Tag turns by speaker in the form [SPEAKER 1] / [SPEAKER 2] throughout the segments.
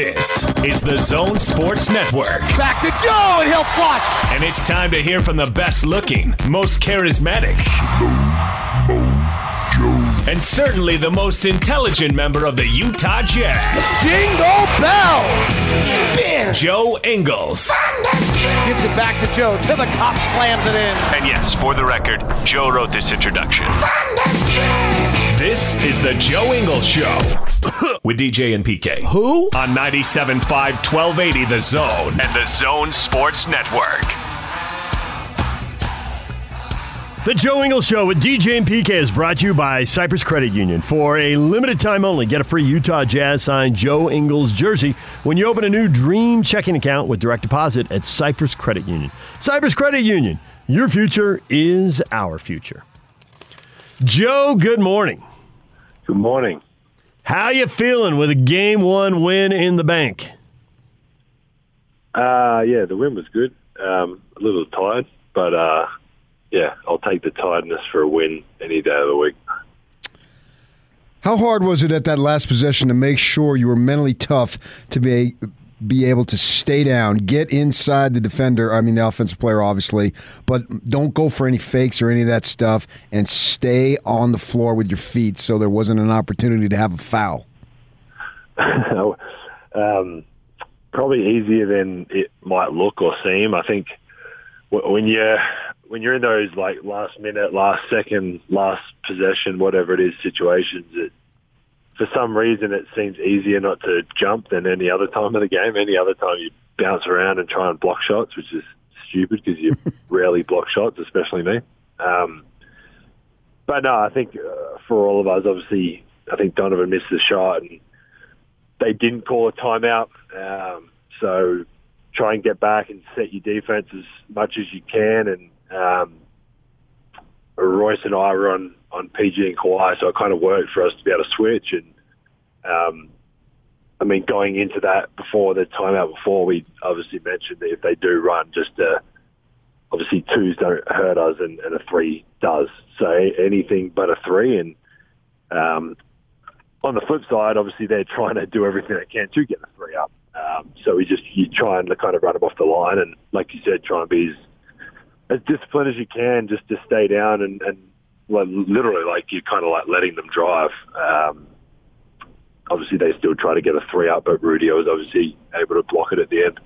[SPEAKER 1] This is the Zone Sports Network.
[SPEAKER 2] Back to Joe, and he'll flush.
[SPEAKER 1] And it's time to hear from the best looking, most charismatic, and certainly the most intelligent member of the Utah Jazz,
[SPEAKER 2] Jingle bells.
[SPEAKER 1] Joe Ingles.
[SPEAKER 2] Gives it back to Joe. To the cop, slams it in.
[SPEAKER 1] And yes, for the record, Joe wrote this introduction. This is the Joe Ingles Show with DJ and PK.
[SPEAKER 2] Who?
[SPEAKER 1] On 97.5 1280 The Zone and the Zone Sports Network.
[SPEAKER 3] The Joe Ingles Show with DJ and PK is brought to you by Cyprus Credit Union. For a limited time only, get a free Utah Jazz signed Joe Ingles jersey when you open a new Dream checking account with direct deposit at Cyprus Credit Union. Cyprus Credit Union, your future is our future. Joe, good morning.
[SPEAKER 4] Good morning.
[SPEAKER 3] How you feeling with a game one win in the bank?
[SPEAKER 4] Uh, yeah, the win was good. Um, a little tired, but uh, yeah, I'll tiredness for a win any day of the week.
[SPEAKER 5] How hard was it at that last possession to make sure you were mentally tough to be be able to stay down, get inside the defender, I mean the offensive player obviously, but don't go for any fakes or any of that stuff and stay on the floor with your feet so there wasn't an opportunity to have a foul?
[SPEAKER 4] um, probably easier than it might look or seem. I think when you when you're in those like last minute, last second, last possession, whatever it is situations, it for some reason it seems easier not to jump than any other time of the game. Any other time you bounce around and try and block shots, which is stupid because you rarely block shots, especially me. Um, but no, I think uh, for all of us, obviously, I think Donovan missed the shot and they didn't call a timeout. Um, so try and get back and set your defense as much as you can. And um, Royce and I were on on PG and Kawhi, so it kind of worked for us to be able to switch. And um, I mean, going into that before the timeout before, we obviously mentioned that if they do run, just uh, obviously twos don't hurt us, and, and a three does. So anything but a three. And um, on the flip side, obviously they're trying to do everything they can to get the three up. Um, so we just you try and kind of run them off the line, and like you said, try and be as, as disciplined as you can, just to stay down and, and well, literally like you're kind of like letting them drive. Um, obviously, they still try to get a three up, but Rudy was obviously able to block it at the end.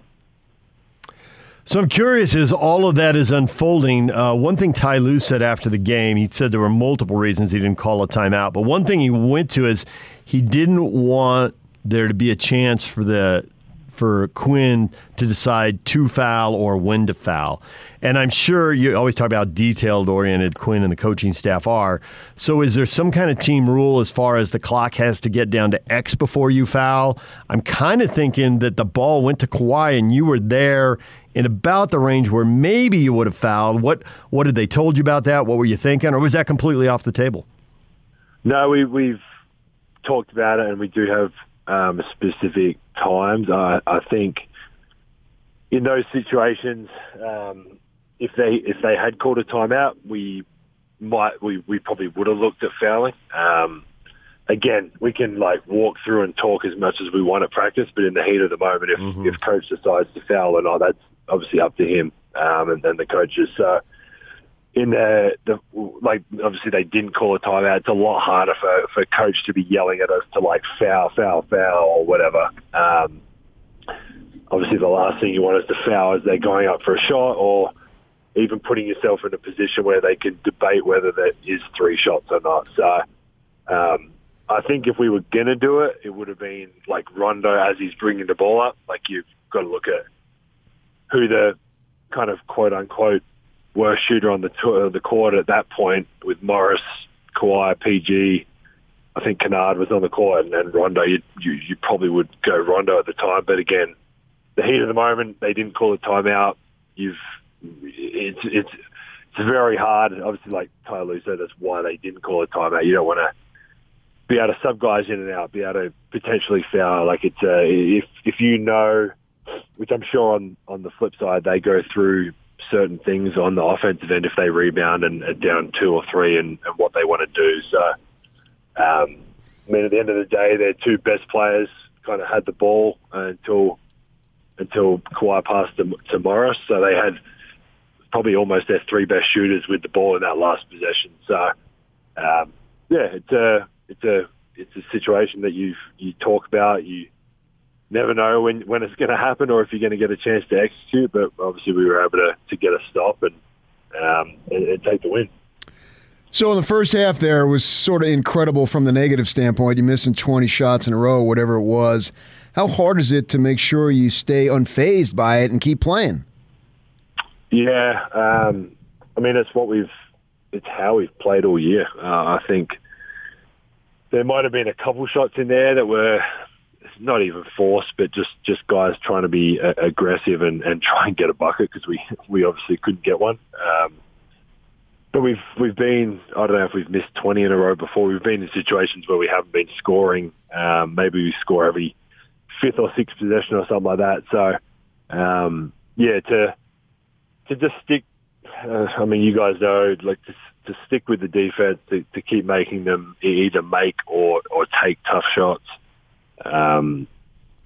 [SPEAKER 3] So I'm curious as all of that is unfolding. Uh, one thing Ty Lue said after the game, he said there were multiple reasons he didn't call a timeout, but one thing he went to is he didn't want there to be a chance for the for Quinn to decide to foul or when to foul. And I'm sure you always talk about detailed oriented Quinn and the coaching staff are. So is there some kind of team rule as far as the clock has to get down to X before you foul? I'm kind of thinking that the ball went to Kawhi and you were there in about the range where maybe you would have fouled. What what did they told you about that? What were you thinking? Or was that completely off the table?
[SPEAKER 4] No, we we've talked about it and we do have um, specific times. I, I think in those situations, um, if they if they had called a timeout, we might we, we probably would have looked at fouling. Um, again, we can like walk through and talk as much as we want at practice, but in the heat of the moment, if mm-hmm. if coach decides to foul or not, that's obviously up to him um, and then the coaches. So in the, the like obviously they didn't call a timeout. It's a lot harder for for coach to be yelling at us to like foul, foul, foul or whatever. Um, obviously, the last thing you want is to foul as they're going up for a shot or even putting yourself in a position where they can debate whether that is three shots or not. So. Um, I think if we were going to do it, it would have been like Rondo as he's bringing the ball up. Like you've got to look at who the kind of quote unquote worst shooter on the tour, the court at that point with Morris, Kawhi, PG. I think Kennard was on the court, and, and Rondo. You, you you probably would go Rondo at the time, but again, the heat of the moment, they didn't call a timeout. You've it's it's it's very hard. Obviously, like Ty Lue said, that's why they didn't call a timeout. You don't want to be able to sub guys in and out, be able to potentially foul. Like it's uh, if if you know, which I'm sure on on the flip side they go through certain things on the offensive end if they rebound and are down two or three and, and what they want to do. So, um, I mean, at the end of the day, their two best players kind of had the ball until until Kawhi passed to, to Morris. So they had probably almost their three best shooters with the ball in that last possession. So um, yeah, it's a it's a it's a situation that you you talk about. You never know when when it's going to happen or if you're going to get a chance to execute. But obviously, we were able to to get a stop and um, and, and take the win.
[SPEAKER 5] So in the first half, there was sort of incredible from the negative standpoint. You missing 20 shots in a row, whatever it was. How hard is it to make sure you stay unfazed by it and keep playing?
[SPEAKER 4] Yeah, um, I mean it's what we've, it's how we've played all year. Uh, I think there might have been a couple shots in there that were not even forced, but just just guys trying to be uh, aggressive and, and try and get a bucket because we we obviously couldn't get one. Um, but we've we've been I don't know if we've missed twenty in a row before. We've been in situations where we haven't been scoring. Um, maybe we score every fifth or sixth possession or something like that. So um, yeah, to to just stick. Uh, I mean, you guys know like to to stick with the defense to, to keep making them either make or or take tough shots. Um,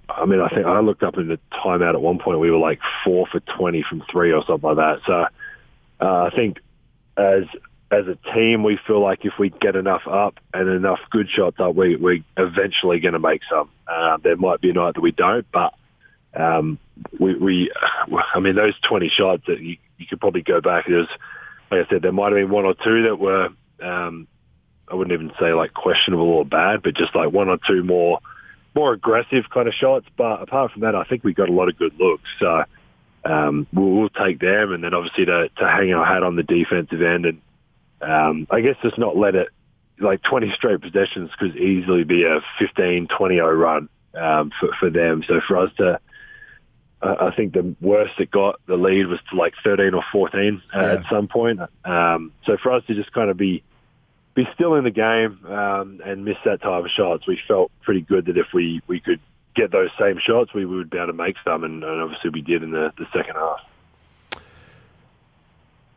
[SPEAKER 4] I mean, I think I looked up in the timeout at one point. We were like four for twenty from three or something like that. So uh, I think as as a team, we feel like if we get enough up and enough good shots up, we, we're eventually going to make some. Uh, there might be a night that we don't, but um, we, we, I mean, those 20 shots that you, you could probably go back. There's, like I said, there might have been one or two that were, um, I wouldn't even say like questionable or bad, but just like one or two more, more aggressive kind of shots. But apart from that, I think we got a lot of good looks. So, um, we'll, we'll, take them, and then obviously to, to hang our hat on the defensive end, and um, I guess just not let it like 20 straight possessions could easily be a 15, 20-0 run um, for, for them. So for us to, I think the worst it got the lead was to like 13 or 14 uh, yeah. at some point. Um, so for us to just kind of be be still in the game um, and miss that type of shots, we felt pretty good that if we, we could get those same shots, we would be able to make some, and, and obviously we did in the, the second half.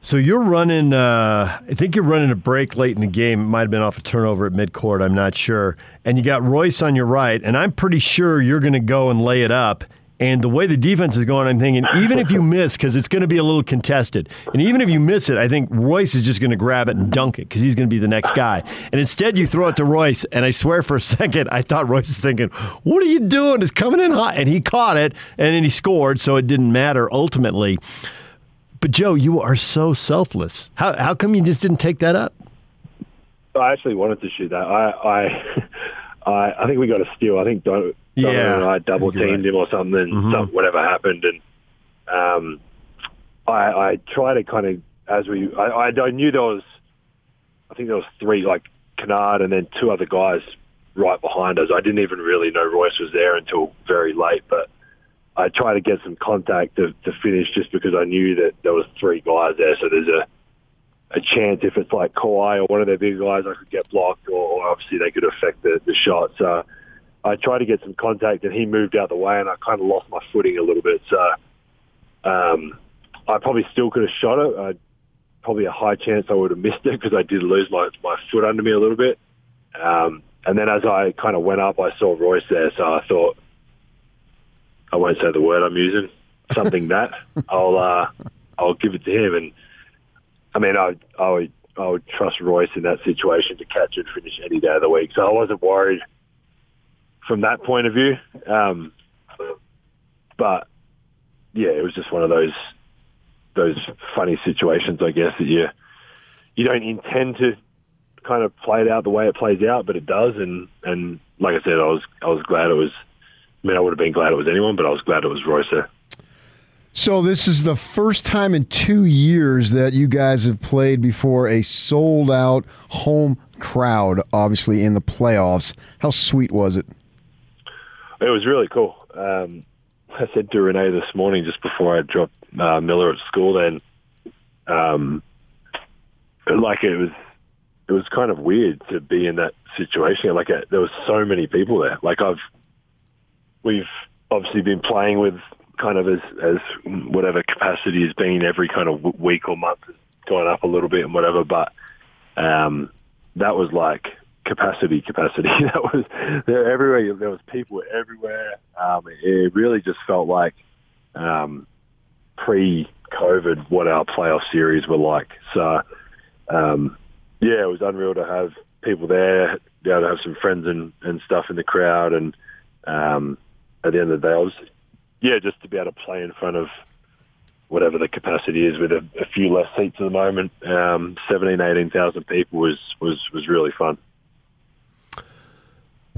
[SPEAKER 3] So you're running, uh, I think you're running a break late in the game. It might have been off a turnover at midcourt, I'm not sure. And you got Royce on your right, and I'm pretty sure you're going to go and lay it up. And the way the defense is going, I'm thinking even if you miss, because it's going to be a little contested, and even if you miss it, I think Royce is just going to grab it and dunk it because he's going to be the next guy. And instead, you throw it to Royce, and I swear for a second, I thought Royce was thinking, "What are you doing? It's coming in hot," and he caught it, and then he scored, so it didn't matter ultimately. But Joe, you are so selfless. How how come you just didn't take that up?
[SPEAKER 4] I actually wanted to shoot that. I I I, I think we got a steal. I think Don, yeah, and I double teamed right. him or something, and mm-hmm. some, whatever happened, and um, I, I try to kind of as we I, I, I knew there was I think there was three like Kennard and then two other guys right behind us. I didn't even really know Royce was there until very late, but I tried to get some contact to, to finish just because I knew that there was three guys there. So there's a a chance if it's like Kawhi or one of their big guys, I could get blocked, or, or obviously they could affect the, the shot. So I tried to get some contact, and he moved out the way, and I kind of lost my footing a little bit. So um, I probably still could have shot it. I, probably a high chance I would have missed it because I did lose my my foot under me a little bit. Um, and then as I kind of went up, I saw Royce there, so I thought I won't say the word I'm using, something that I'll uh, I'll give it to him and I mean, I, I would I would trust Royce in that situation to catch and finish any day of the week. So I wasn't worried from that point of view. Um, but yeah, it was just one of those those funny situations, I guess, that you you don't intend to kind of play it out the way it plays out, but it does. And and like I said, I was I was glad it was. I mean, I would have been glad it was anyone, but I was glad it was Royce.
[SPEAKER 5] So this is the first time in two years that you guys have played before a sold out home crowd, obviously in the playoffs. How sweet was it?
[SPEAKER 4] It was really cool. Um, I said to Renee this morning just before I dropped uh, Miller at school. Then, um, like it was, it was kind of weird to be in that situation. Like uh, there was so many people there. Like I've, we've obviously been playing with kind of as, as whatever capacity has been every kind of week or month has gone up a little bit and whatever. But um, that was like capacity, capacity. that was there everywhere. There was people everywhere. Um, it really just felt like um, pre-COVID what our playoff series were like. So um, yeah, it was unreal to have people there, be able to have some friends and, and stuff in the crowd, and um, at the end of the day, I was yeah, just to be able to play in front of whatever the capacity is with a, a few less seats at the moment, um, 17, 18,000 people was, was, was really fun.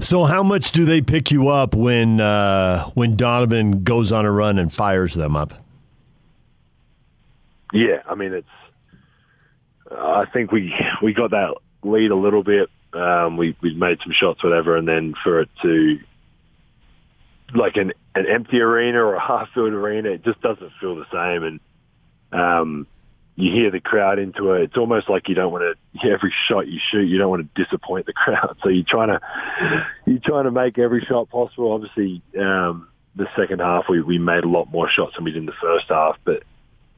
[SPEAKER 3] So, how much do they pick you up when uh, when Donovan goes on a run and fires them up?
[SPEAKER 4] Yeah, I mean it's. I think we we got that lead a little bit. Um, we we made some shots, whatever, and then for it to like an an empty arena or a half filled arena, it just doesn't feel the same. And um, you hear the crowd into it. It's almost like you don't want to every shot you shoot, you don't want to disappoint the crowd. So you're trying to you're trying to make every shot possible. Obviously, um, the second half we we made a lot more shots than we did in the first half, but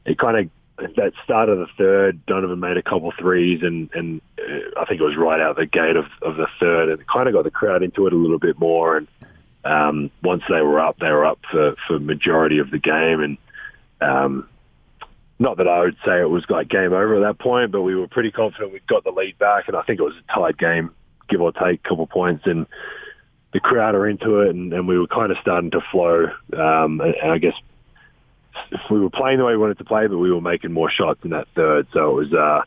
[SPEAKER 4] it kind of that start of the third, Donovan made a couple threes, and and uh, I think it was right out the gate of of the third, and it kind of got the crowd into it a little bit more. And um, once they were up, they were up for for majority of the game, and um, not that I would say it was like game over at that point, but we were pretty confident we got the lead back, and I think it was a tied game, give or take a couple points, and the crowd are into it, and, and we were kind of starting to flow. Um, and, and I guess if we were playing the way we wanted to play, but we were making more shots in that third, so it was, uh,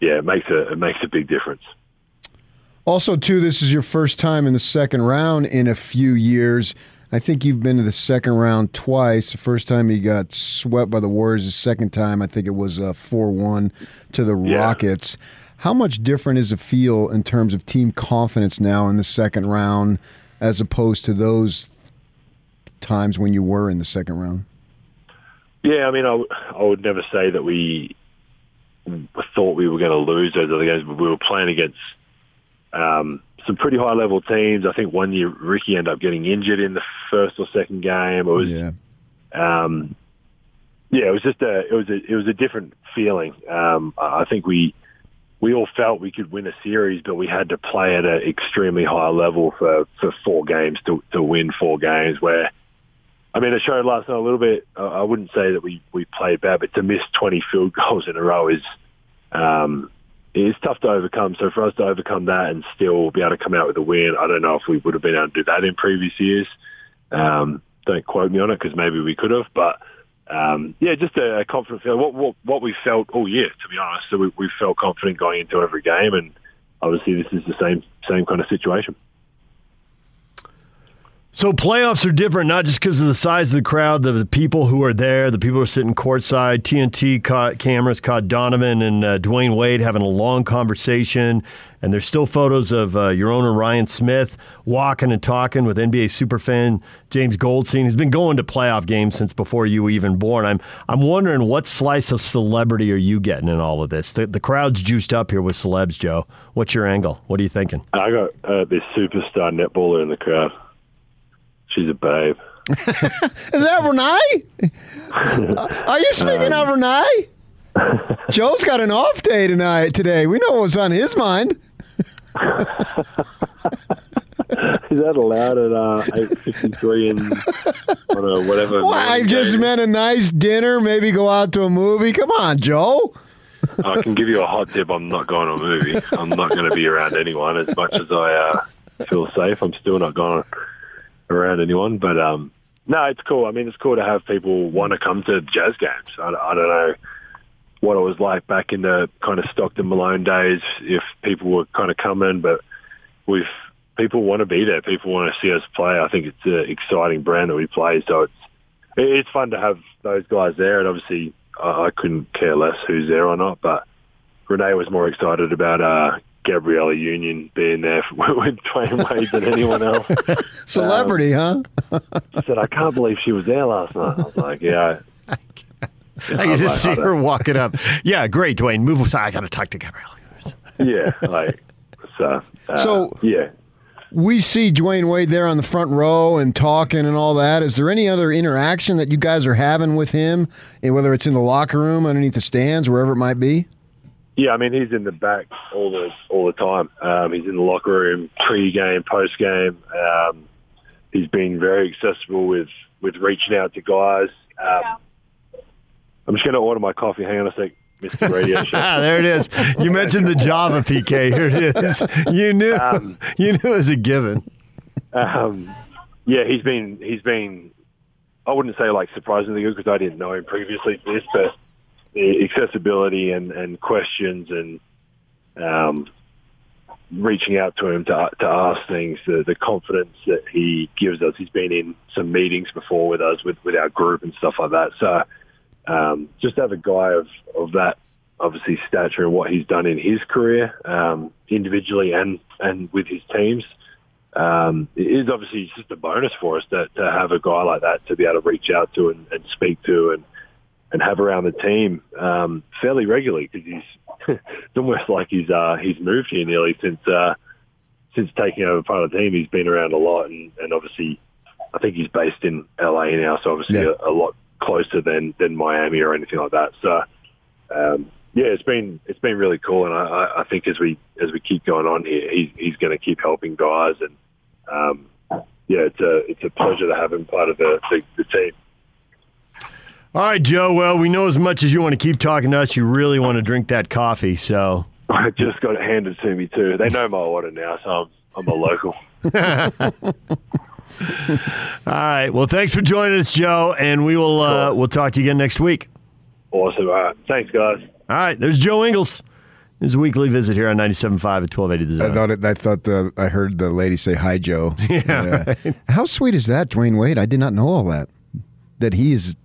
[SPEAKER 4] yeah, it makes a it makes a big difference.
[SPEAKER 5] Also, too, this is your first time in the second round in a few years. I think you've been to the second round twice. The first time you got swept by the Warriors. The second time, I think it was uh, four one to the
[SPEAKER 4] Yeah.
[SPEAKER 5] Rockets. How much different is the feel in terms of team confidence now in the second round as opposed to those times when you were in the second round?
[SPEAKER 4] Yeah, I mean, I, w- I would never say that we thought we were going to lose those other games, but we were playing against um, some pretty high level teams. I think one year Ricky ended up getting injured in the first or second game. It was,
[SPEAKER 5] Yeah.
[SPEAKER 4] um, yeah, it was just a, it was a, it was a different feeling. Um, I think we, we all felt we could win a series, but we had to play at an extremely high level for, for four games to, to win four games where, I mean, it showed last night a little bit. I wouldn't say that we, we played bad, but to miss 20 field goals in a row is, um, it's tough to overcome. So for us to overcome that and still be able to come out with a win, I don't know if we would have been able to do that in previous years. Um, don't quote me on it because maybe we could have, but um, yeah, just a, a confident feeling. What, what what we felt all year, to be honest. So we, we felt confident going into every game, and obviously this is the same same kind of situation.
[SPEAKER 3] So playoffs are different, not just because of the size of the crowd, the, the people who are there, the people who are sitting courtside. TNT caught, cameras caught Donovan and uh, Dwyane Wade having a long conversation, and there's still photos of uh, your owner Ryan Smith walking and talking with NBA superfan James Goldstein. He's been going to playoff games since before you were even born. I'm I'm wondering what slice of celebrity are you getting in all of this? The, the crowd's juiced up here with celebs, Joe. What's your angle? What are you thinking?
[SPEAKER 4] I got uh, this superstar netballer in the crowd. She's a babe.
[SPEAKER 5] Is that Renee? Are you speaking of Renee? Joe's got an off day tonight today. We know what's on his mind.
[SPEAKER 4] Is that allowed at uh, eight fifty three in on a whatever?
[SPEAKER 5] Well, I just
[SPEAKER 4] game?
[SPEAKER 5] meant a nice dinner, maybe go out to a movie. Come on, Joe.
[SPEAKER 4] I can give you a hot tip. I'm not going to a movie. I'm not going to be around anyone as much as I uh, feel safe. I'm still not going around anyone. But um, no, it's cool. I mean, it's cool to have people want to come to jazz games. I, I don't know what it was like back in the kind of Stockton Malone days if people were kind of coming, but we've people want to be there. People want to see us play. I think it's an exciting brand that we play. So it's it's fun to have those guys there, and obviously I, I couldn't care less who's there or not. But Renee was more excited about uh, Gabriella Union being there with Dwyane Wade than anyone else.
[SPEAKER 5] Celebrity, huh?
[SPEAKER 4] She said, "I can't believe she was there last night." I was like, "Yeah."
[SPEAKER 3] I can just see her walking up. Yeah, great, Dwyane. Move aside. I got to talk to Gabriella.
[SPEAKER 4] Yeah, like so. Uh,
[SPEAKER 5] So-
[SPEAKER 4] yeah,
[SPEAKER 5] We see Dwyane Wade there on the front row and talking and all that. Is there any other interaction that you guys are having with him, eh, whether it's in the locker room, underneath the stands, wherever it might be?
[SPEAKER 4] Yeah, I mean he's in the back all the all the time. Um, he's in the locker room, pre-game, post-game. Um, he's been very accessible with with reaching out to guys. Um, I'm just going to order my coffee. Hang on a sec, Mr. Radio Show.
[SPEAKER 3] Ah, there it is. You mentioned the Java PK. Here it is. You knew.
[SPEAKER 4] Um,
[SPEAKER 3] you knew it was a given.
[SPEAKER 4] Um, yeah, he's been he's been. I wouldn't say like surprisingly good because I didn't know him previously to this, but accessibility and, and questions and um, reaching out to him to to ask things, the the confidence that he gives us. He's been in some meetings before with us with with our group and stuff like that. So um, just have a guy of of that obviously stature and what he's done in his career um, individually and and with his teams um, it is obviously just a bonus for us to have a guy like that to be able to reach out to and, and speak to and and have around the team um, fairly regularly because he's it's almost like he's uh, he's moved here nearly since uh, since taking over part of the team. He's been around a lot and, and obviously I think he's based in LA now, so obviously
[SPEAKER 5] Yeah.
[SPEAKER 4] a, a lot closer than than Miami or anything like that. So um, yeah, it's been it's been really cool, and I, I- think as we as we keep going on here, he's he's going to keep helping guys, and um, yeah, it's a it's a pleasure to have him part of the the, the team.
[SPEAKER 3] All right, Joe. Well, we know as much as you want to keep talking to us, you really want to drink that coffee. So,
[SPEAKER 4] I just got it handed to me too. They know my order now, so I'm I'm a local.
[SPEAKER 3] all right. Well, thanks for joining us, Joe, and we will uh,
[SPEAKER 4] Sure.
[SPEAKER 3] we'll talk to you again next week.
[SPEAKER 4] Awesome. All right, thanks, guys.
[SPEAKER 3] All right. There's Joe Ingles. His weekly visit here on 97.5 at 1280 The Zone.
[SPEAKER 5] I thought it. I thought the. I heard the lady say hi, Joe. Yeah. How sweet is that, Dwyane Wade? I did not know all that. That he is.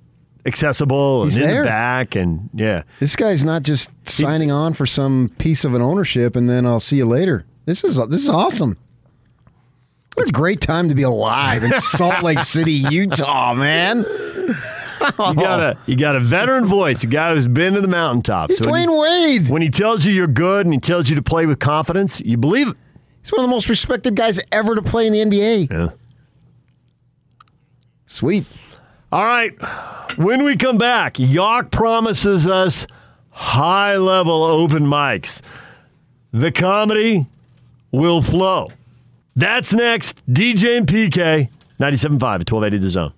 [SPEAKER 3] Accessible
[SPEAKER 5] He's
[SPEAKER 3] and in
[SPEAKER 5] there.
[SPEAKER 3] the back, and yeah.
[SPEAKER 5] This guy's not just signing on for some piece of an ownership and then I'll see you later. This is this is awesome. What a great time to be alive in Salt Lake City, Utah, man.
[SPEAKER 3] You got a you got a veteran voice, a guy who's been to the mountaintops.
[SPEAKER 5] He's
[SPEAKER 3] So when,
[SPEAKER 5] Dwyane Wade.
[SPEAKER 3] when he tells you you're good and he tells you to play with confidence, you believe it.
[SPEAKER 5] He's one of the most respected guys ever to play in the NBA.
[SPEAKER 3] Yeah.
[SPEAKER 5] Sweet.
[SPEAKER 3] All right. When we come back, Yawk promises us high level open mics. The comedy will flow. That's next. DJ and PK, 97.5 at 1280 The Zone.